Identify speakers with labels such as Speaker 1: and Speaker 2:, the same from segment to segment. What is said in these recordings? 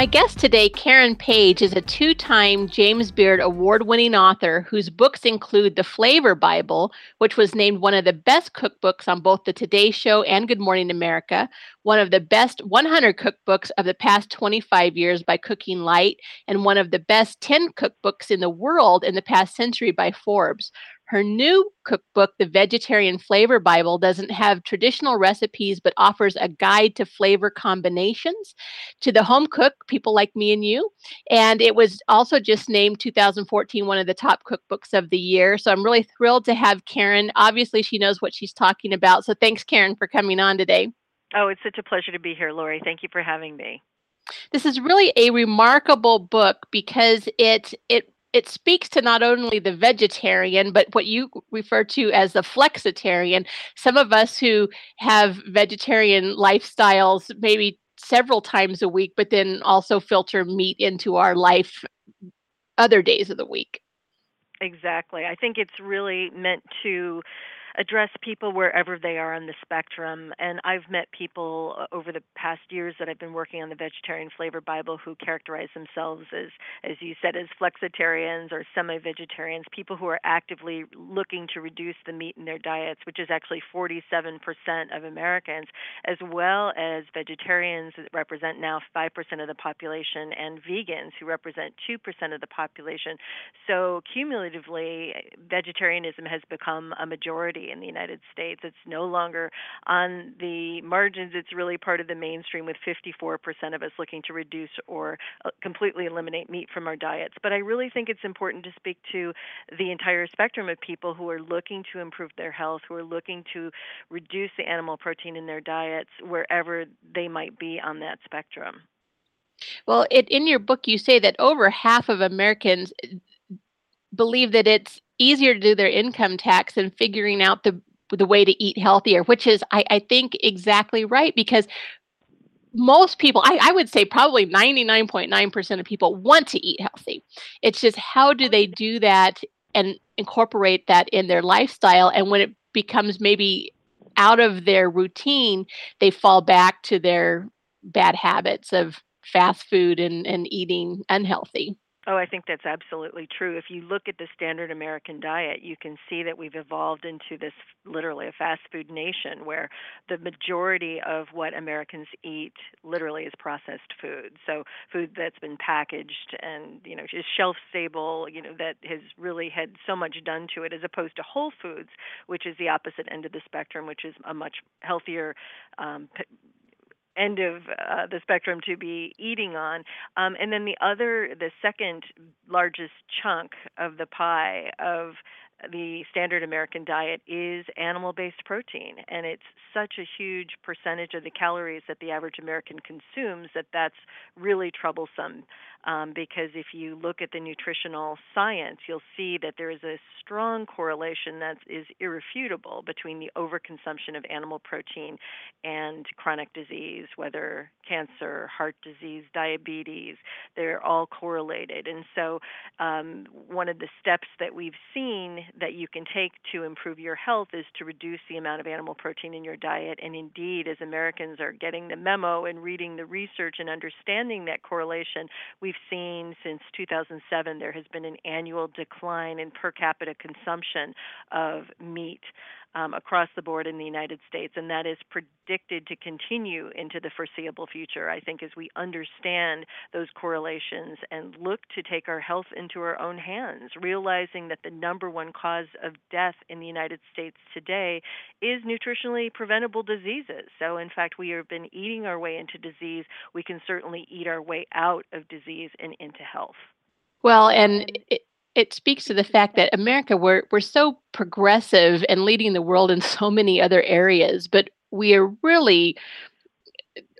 Speaker 1: My guest today, Karen Page, is a two time James Beard award winning author whose books include The Flavor Bible, which was named one of the best cookbooks on both The Today Show and Good Morning America, one of the best 100 cookbooks of the past 25 years by Cooking Light, and one of the best 10 cookbooks in the world in the past century by Forbes. Her new cookbook, The Vegetarian Flavor Bible, doesn't have traditional recipes but offers a guide to flavor combinations to the home cook, people like me and you. And it was also just named 2014 one of the top cookbooks of the year. So I'm really thrilled to have Karen. Obviously, she knows what she's talking about. So thanks, Karen, for coming on today.
Speaker 2: Oh, it's such a pleasure to be here, Lori. Thank you for having me.
Speaker 1: This is really a remarkable book because it it it speaks to not only the vegetarian, but what you refer to as the flexitarian. Some of us who have vegetarian lifestyles, maybe several times a week, but then also filter meat into our life other days of the week.
Speaker 2: Exactly. I think it's really meant to address people wherever they are on the spectrum. And I've met people uh, over the past years that I've been working on the Vegetarian Flavor Bible who characterize themselves as, as you said, as flexitarians or semi-vegetarians, people who are actively looking to reduce the meat in their diets, which is actually 47% of Americans, as well as vegetarians that represent now 5% of the population, and vegans who represent 2% of the population. So cumulatively, vegetarianism has become a majority in the United States. It's no longer on the margins, it's really part of the mainstream, with 54% of us looking to reduce or uh, completely eliminate meat from our diets. But I really think it's important to speak to the entire spectrum of people who are looking to improve their health, who are looking to reduce the animal protein in their diets wherever they might be on that spectrum.
Speaker 1: Well, it, in your book, you say that over half of Americans believe that it's easier to do their income tax than figuring out the the way to eat healthier, which is I, I think exactly right because most people, I, I would say probably 99.9% of people want to eat healthy. It's just how do they do that and incorporate that in their lifestyle? And when it becomes maybe out of their routine, they fall back to their bad habits of fast food and, and eating unhealthy.
Speaker 2: Oh, I think that's absolutely true. If you look at the standard American diet, you can see that we've evolved into this literally a fast food nation where the majority of what Americans eat literally is processed food. So food that's been packaged and, you know, is shelf stable, you know, that has really had so much done to it as opposed to whole foods, which is the opposite end of the spectrum, which is a much healthier um, end of uh, the spectrum to be eating on. Um, and then the other, the second largest chunk of the pie of the standard American diet is animal based protein. And it's such a huge percentage of the calories that the average American consumes that that's really troublesome um, because if you look at the nutritional science, you'll see that there is a strong correlation that is irrefutable between the overconsumption of animal protein and chronic disease, whether cancer, heart disease, diabetes, they're all correlated. And so, um, one of the steps that we've seen that you can take to improve your health is to reduce the amount of animal protein in your diet. And indeed, as Americans are getting the memo and reading the research and understanding that correlation, we we've seen since 2007 there has been an annual decline in per capita consumption of meat um, across the board in the United States, and that is predicted to continue into the foreseeable future. I think as we understand those correlations and look to take our health into our own hands, realizing that the number one cause of death in the United States today is nutritionally preventable diseases. So, in fact, we have been eating our way into disease. We can certainly eat our way out of disease and into health.
Speaker 1: Well, and it, speaks to the fact that America we're we're so progressive and leading the world in so many other areas, but we are really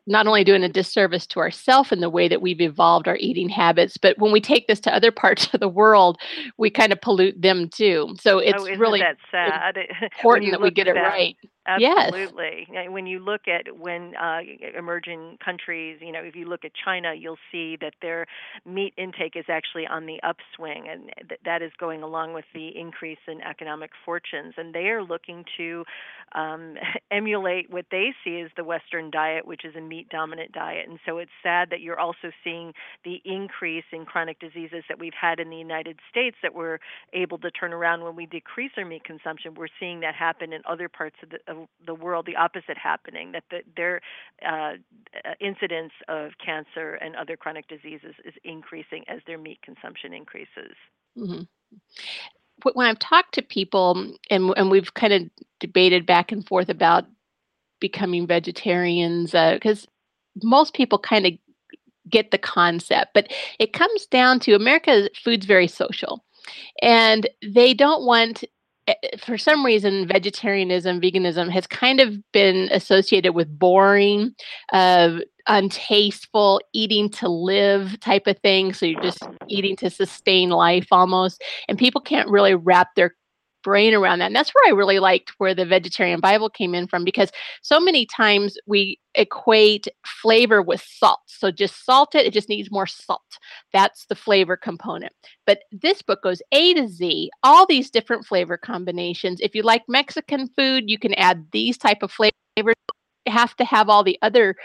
Speaker 1: not only doing a disservice to ourselves in the way that we've evolved our eating habits, but when we take this to other parts of the world, we kind of pollute them too. So oh, it's
Speaker 2: oh,
Speaker 1: really
Speaker 2: that sad?
Speaker 1: important that we get it
Speaker 2: that,
Speaker 1: right.
Speaker 2: Absolutely. Yes. When you look at when uh, emerging countries, you know, if you look at China, you'll see that their meat intake is actually on the upswing, and th- that is going along with the increase in economic fortunes. And they are looking to um, emulate what they see as the Western diet, which is a meat dominant diet. And so it's sad that you're also seeing the increase in chronic diseases that we've had in the United States that we're able to turn around when we decrease our meat consumption. We're seeing that happen in other parts of the, the world the opposite happening that the, their uh, incidence of cancer and other chronic diseases is increasing as their meat consumption increases.
Speaker 1: Mm-hmm. When I've talked to people, and, and we've kind of debated back and forth about becoming vegetarians, because uh, most people kind of get the concept, but it comes down to America, food's very social. And they don't want for some reason, vegetarianism, veganism has kind of been associated with boring, uh, untasteful, eating to live type of thing. So you're just eating to sustain life almost. And people can't really wrap their brain around that. And that's where I really liked where the vegetarian Bible came in from because so many times we equate flavor with salt. So just salt it, it just needs more salt. That's the flavor component. But this book goes A to Z, all these different flavor combinations. If you like Mexican food, you can add these type of flavors. You have to have all the other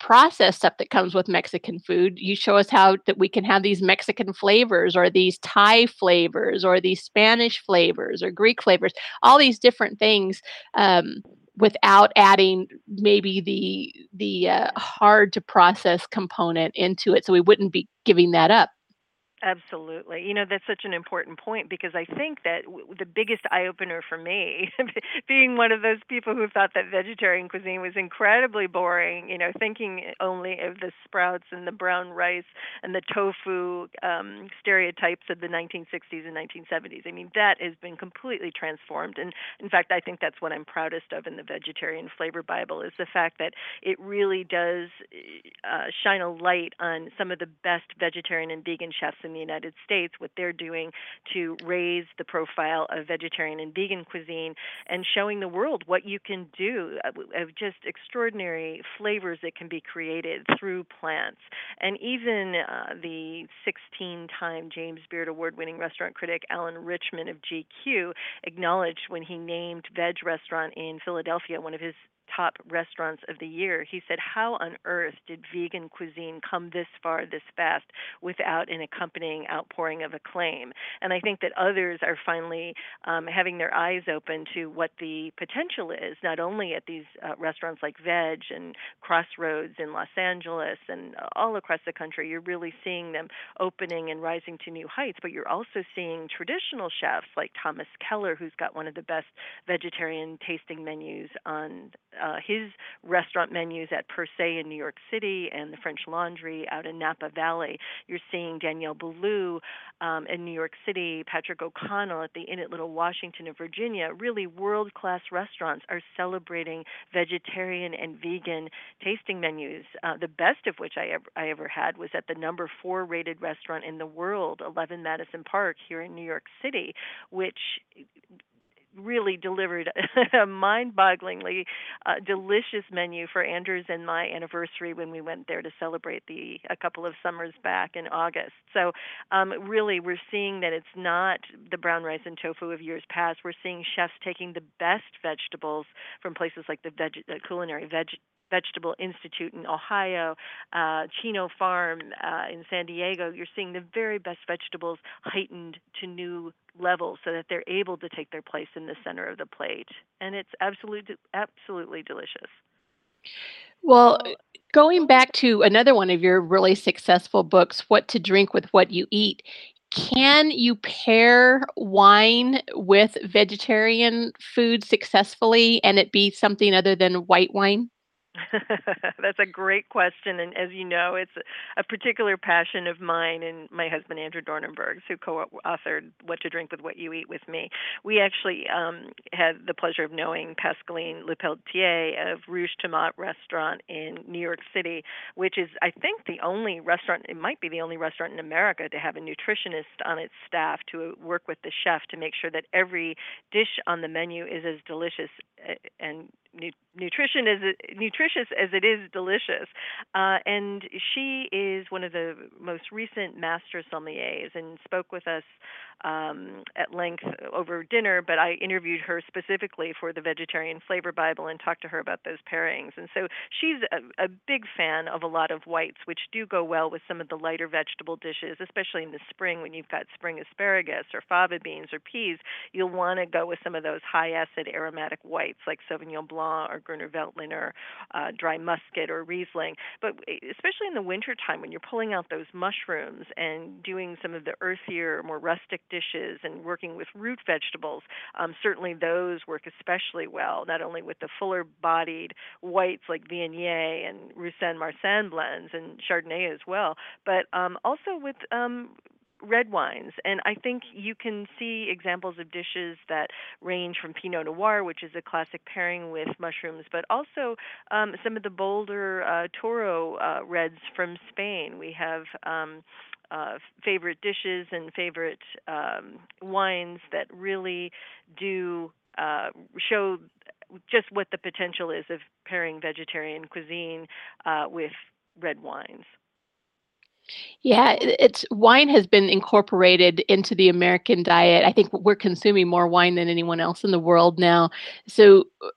Speaker 1: processed stuff that comes with Mexican food. You show us how that we can have these Mexican flavors or these Thai flavors or these Spanish flavors or Greek flavors, all these different things. Um, without adding maybe the the uh, hard to process component into it so we wouldn't be giving that up
Speaker 2: Absolutely. You know, that's such an important point because I think that w- the biggest eye opener for me, being one of those people who thought that vegetarian cuisine was incredibly boring, you know, thinking only of the sprouts and the brown rice and the tofu um, stereotypes of the 1960s and 1970s. I mean, that has been completely transformed. And in fact, I think that's what I'm proudest of in the Vegetarian Flavor Bible is the fact that it really does uh, shine a light on some of the best vegetarian and vegan chefs in the United States, what they're doing to raise the profile of vegetarian and vegan cuisine and showing the world what you can do uh, of just extraordinary flavors that can be created through plants. And even uh, the 16 time James Beard Award winning restaurant critic Alan Richman of GQ acknowledged when he named Vedge Restaurant in Philadelphia one of his top restaurants of the year. He said, How on earth did vegan cuisine come this far this fast without an accompanying outpouring of acclaim? And I think that others are finally um, having their eyes open to what the potential is, not only at these uh, restaurants like Vedge and Crossroads in Los Angeles and all across the country. You're really seeing them opening and rising to new heights, but you're also seeing traditional chefs like Thomas Keller, who's got one of the best vegetarian tasting menus on uh, his restaurant menus at Per Se in New York City and the French Laundry out in Napa Valley. You're seeing Daniel Boulud um, in New York City, Patrick O'Connell at the Inn at Little Washington in Virginia. Really, world class restaurants are celebrating vegetarian and vegan tasting menus. Uh, the best of which I ever, I ever had was at the number four rated restaurant in the world, 11 Madison Park here in New York City, which really delivered a mind-bogglingly uh, delicious menu for Andrews and my anniversary when we went there to celebrate the a couple of summers back in August. So um, really, we're seeing that it's not the brown rice and tofu of years past. We're seeing chefs taking the best vegetables from places like the veg- uh, culinary veg Vegetable Institute in Ohio, uh, Chino Farm uh, in San Diego, you're seeing the very best vegetables heightened to new levels so that they're able to take their place in the center of the plate. And it's absolutely, absolutely delicious.
Speaker 1: Well, going back to another one of your really successful books, What to Drink with What You Eat, can you pair wine with vegetarian food successfully and it be something other than white wine?
Speaker 2: That's a great question. And as you know, it's a, particular passion of mine and my husband, Andrew Dornenburg, who co authored What to Drink with What You Eat with me. We actually um, had the pleasure of knowing Pascaline Lepelletier of Rouge Tomate Restaurant in New York City, which is, I think, the only restaurant, it might be the only restaurant in America to have a nutritionist on its staff to work with the chef to make sure that every dish on the menu is as delicious eh, and nutrition is nutritious as it is delicious. Uh, and she is one of the most recent master sommeliers and spoke with us um, at length over dinner. But I interviewed her specifically for the Vegetarian Flavor Bible and talked to her about those pairings. And so she's a, a big fan of a lot of whites, which do go well with some of the lighter vegetable dishes, especially in the spring when you've got spring asparagus or fava beans or peas. You'll want to go with some of those high acid aromatic whites like Sauvignon Blanc Blanc or Gruner Veltliner, uh, dry muscat or Riesling. But especially in the wintertime when you're pulling out those mushrooms and doing some of the earthier, more rustic dishes and working with root vegetables, um, certainly those work especially well, not only with the fuller bodied whites like Viognier and Roussanne Marsanne blends and Chardonnay as well, but um, also with um, red wines. And I think you can see examples of dishes that range from Pinot Noir, which is a classic pairing with mushrooms, but also um, some of the bolder uh, Toro uh, reds from Spain. We have um, uh, favorite dishes and favorite um, wines that really do uh, show just what the potential is of pairing vegetarian cuisine uh, with red wines.
Speaker 1: Yeah, it's wine has been incorporated into the American diet. I think we're consuming more wine than anyone else in the world now. So uh,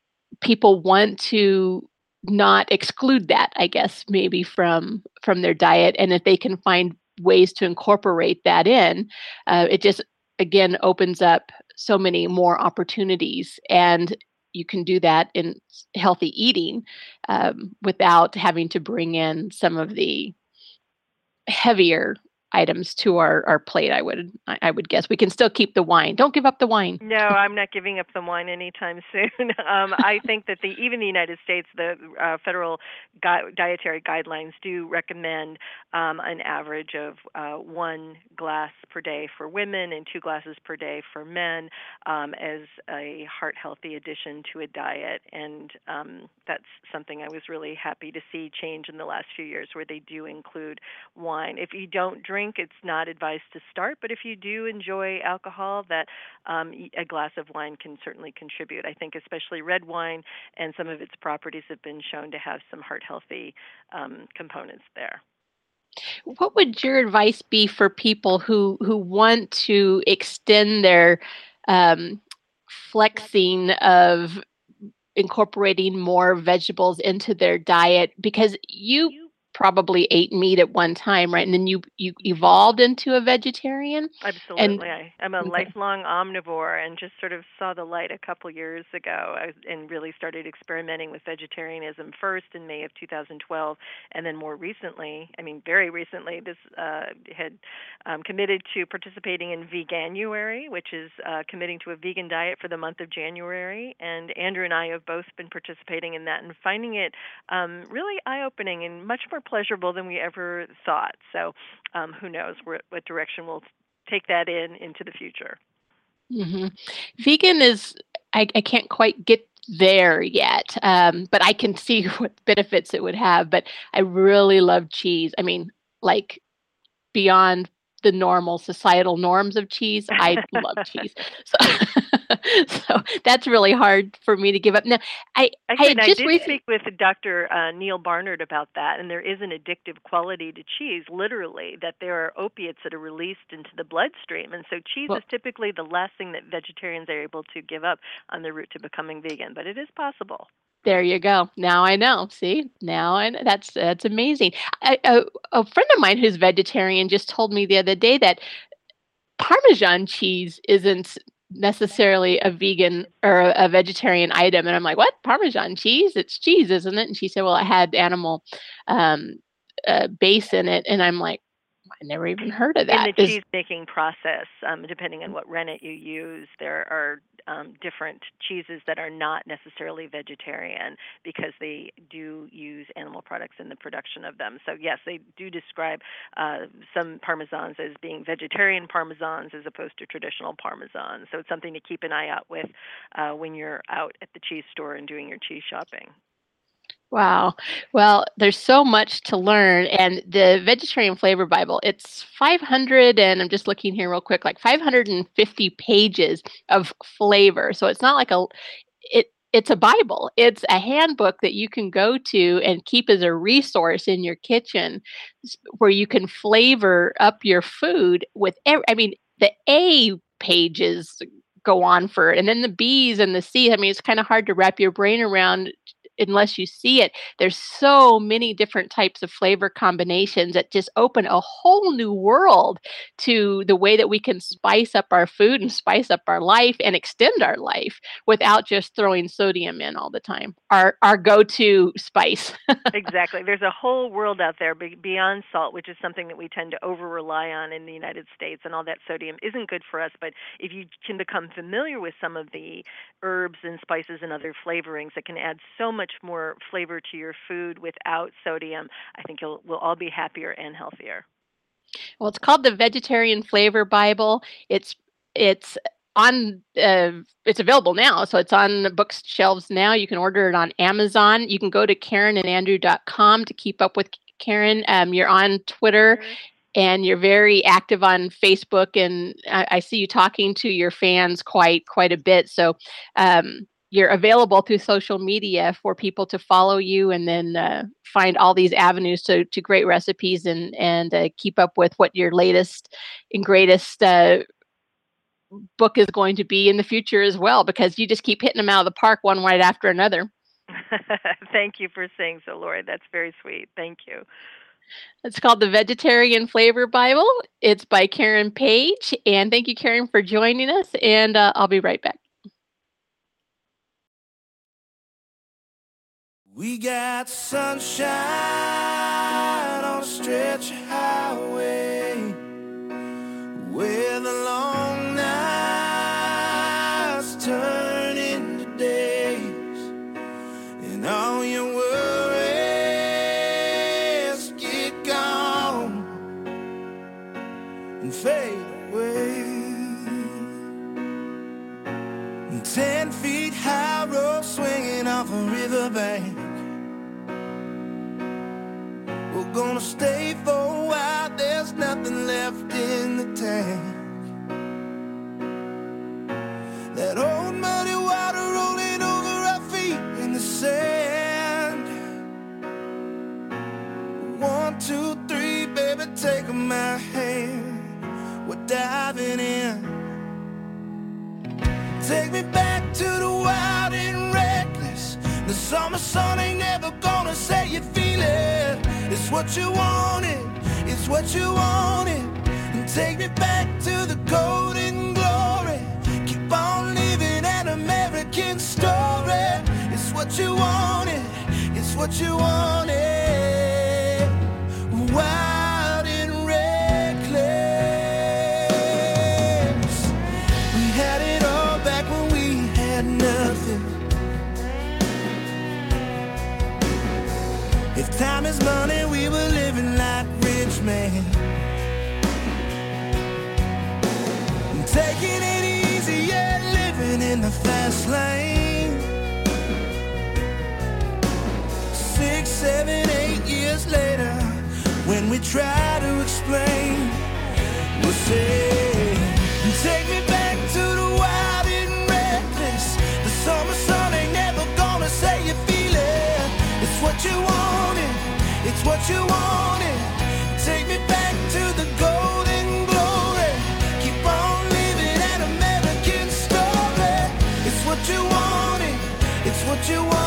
Speaker 1: people want to not exclude that, I guess, maybe from from their diet, and if they can find ways to incorporate that in, uh, it just again opens up so many more opportunities and you can do that in healthy eating um, without having to bring in some of the heavier items to our, our plate i would i would guess. We can still keep the wine. Don't give up the wine.
Speaker 2: No i'm not giving up the wine anytime soon. Um, i think that the even the united states the uh, federal gui- dietary guidelines do recommend um, an average of uh, one glass per day for women and two glasses per day for men um, as a heart healthy addition to a diet. And um, that's something i was really happy to see change in the last few years where they do include wine. If you don't drink drink, it's not advised to start. But if you do enjoy alcohol, that um, a glass of wine can certainly contribute. I think, especially red wine, and some of its properties have been shown to have some heart healthy um, components there.
Speaker 1: What would your advice be for people who who want to extend their um, flexing of incorporating more vegetables into their diet? Because you probably ate meat at one time, right? And then you you evolved into a vegetarian.
Speaker 2: Absolutely, and, I, am a okay. lifelong omnivore, and just sort of saw the light a couple years ago, and really started experimenting with vegetarianism first in May of 2012, and then more recently, I mean, very recently, this uh, had um, committed to participating in Veganuary, which is uh, committing to a vegan diet for the month of January. And Andrew and I have both been participating in that and finding it um, really eye-opening and much more pleasurable than we ever thought. So, um, who knows where, what direction we'll take that in into the future.
Speaker 1: Mm-hmm. Vegan is, I, I, can't quite get there yet, um, but I can see what benefits it would have. But I really love cheese. I mean, like beyond the normal societal norms of cheese. I love cheese. So, so that's really hard for me to give up. Now, I,
Speaker 2: I, I, I did recently, speak with Dr. Uh, Neal Barnard about that, and there is an addictive quality to cheese, literally, that there are opiates that are released into the bloodstream. And so cheese well, is typically the last thing that vegetarians are able to give up on their route to becoming vegan, but it is possible.
Speaker 1: There you go. Now I know. See, now I know. that's that's amazing. I, a, a friend of mine who's vegetarian just told me the other day that Parmesan cheese isn't necessarily a vegan or a vegetarian item, and I'm like, what? Parmesan cheese? It's cheese, isn't it? And she said, well, it had animal um, uh, base in it, and I'm like,
Speaker 3: I never even heard of that.
Speaker 2: In the cheese making process, um, depending on what rennet you use, there are um, different cheeses that are not necessarily vegetarian because they do use animal products in the production of them. So yes, they do describe uh, some parmesans as being vegetarian parmesans as opposed to traditional parmesans. So it's something to keep an eye out with uh, when you're out at the cheese store and doing your cheese shopping.
Speaker 3: Wow. Well, there's so much to learn. And the Vegetarian Flavor Bible, it's 500, and I'm just looking here real quick, like 550 pages of flavor. So it's not like a, it, it's a Bible. It's a handbook that you can go to and keep as a resource in your kitchen where you can flavor up your food with, every, I mean, the A pages go on for, and then the B's and the C's. I mean, it's kind of hard to wrap your brain around unless you see it. There's so many different types of flavor combinations that just open a whole new world to the way that we can spice up our food and spice up our life and extend our life without just throwing sodium in all the time. Our our go-to spice.
Speaker 2: exactly. There's a whole world out there beyond salt, which is something that we tend to over rely on in the United States and all that sodium isn't good for us, but if you can become familiar with some of the herbs and spices and other flavorings that can add so much much more flavor to your food without sodium, I think you'll we'll all be happier and healthier.
Speaker 3: Well, it's called the Vegetarian Flavor Bible. It's it's on uh, it's available now so it's on the bookshelves now you can order it on amazon you can go to karenandandrew.com to keep up with karen um, you're on twitter mm-hmm. and you're very active on facebook and I, I, see you talking to your fans quite quite a bit so um, you're available through social media for people to follow you and then uh, find all these avenues to, to great recipes and and uh, keep up with what your latest and greatest uh, book is going to be in the future as well because you just keep hitting them out of the park one right after another
Speaker 2: thank you for saying so lori that's very sweet thank you
Speaker 3: it's called the Vegetarian Flavor Bible. It's by Karen Page. And thank you, Karen, for joining us. And uh, I'll be right back. We got sunshine on a stretch of highway where the long nights turn into days and all your worries get gone and fade away. And ten feet high rope swinging off a riverbank gonna stay for a while, there's nothing left in the tank. That old muddy water rolling over our feet in the sand. One, two, three, baby, take my hand. We're diving in. Take me back to the wild and reckless. The summer sun ain't It's what you wanted, it's what you wanted. And take me back to the golden glory. Keep on living an American story. It's what you wanted, it's what you wanted. Wild and reckless. We had it all back when we had nothing. If time is money man. Taking it easy, yeah, living in the fast lane. Six, seven, eight years later, when we try to explain, we'll say, Take me back to the wild and reckless. The summer sun ain't never gonna say you feel it. It's what you wanted, it's what you wanted. What you wanted.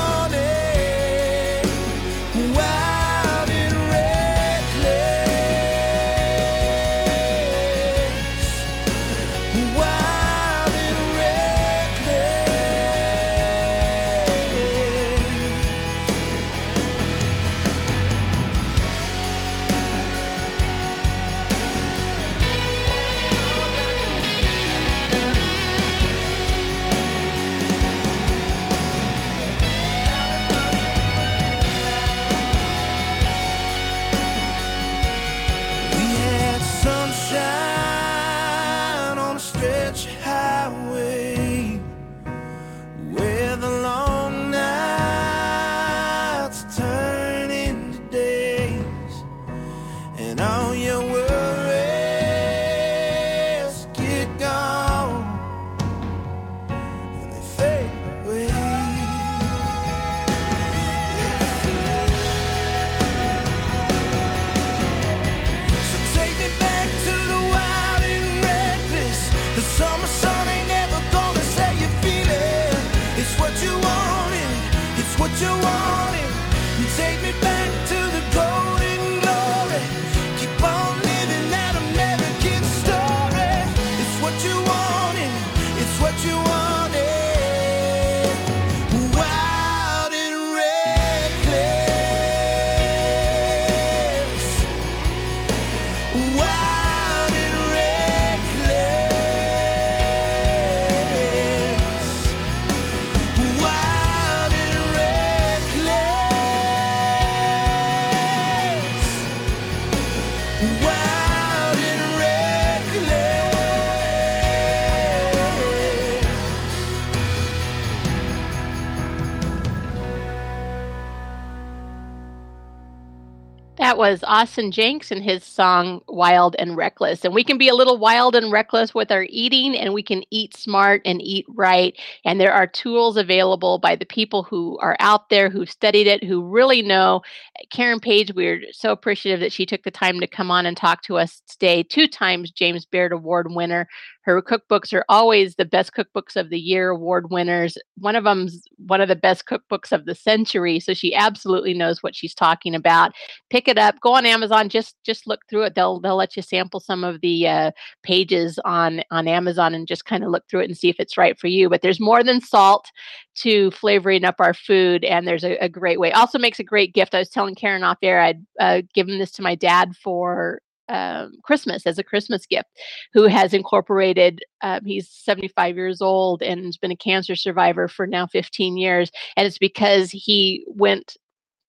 Speaker 4: That
Speaker 1: was Austin Jenckes and his song Wild and Reckless. And we can be a little wild and reckless with our eating, and we can eat smart and eat right. And there are tools available by the people who are out there who've studied it, who really know. Karen Page, we're so appreciative that she took the time to come on and talk to us today. Two times James Beard Award winner. Her cookbooks are always the best cookbooks of the year award winners. One of them's one of the best cookbooks of the century. So she absolutely knows what she's talking about pick it up go on amazon just just look through it they'll they'll let you sample some of the uh, pages on on amazon and just kind of look through it and see if it's right for you but there's more than salt to flavoring up our food and there's a, a great way also makes a great gift i was telling karen off air i'd uh, given this to my dad for um, Christmas as a Christmas gift, who has incorporated. Um, he's 75 years old and has been a cancer survivor for now 15 years. And it's because he went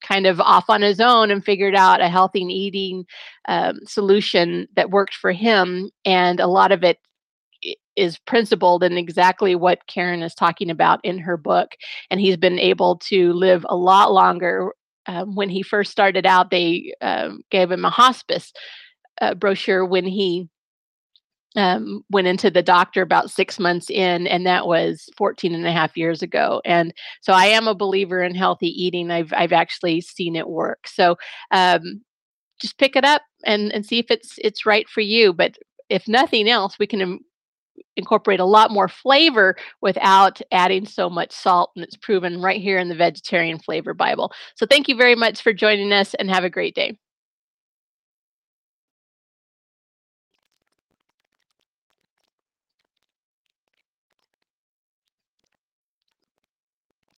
Speaker 1: kind of off on his own and figured out a healthy eating um, solution that worked for him. And a lot of it is principled in exactly what Karen is talking about in her book. And he's been able to live a lot longer. Um, when he first started out, they um, gave him a hospice uh, brochure when he um, went into the doctor about six months in, and that was 14 and a half years ago. And so I am a believer in healthy eating. I've, I've actually seen it work. So um, just pick it up and, and see if it's, it's right for you. But if nothing else, we can im- incorporate a lot more flavor without adding so much salt. And it's proven right here in the Vegetarian Flavor Bible. So thank you very much for joining us and have a great day.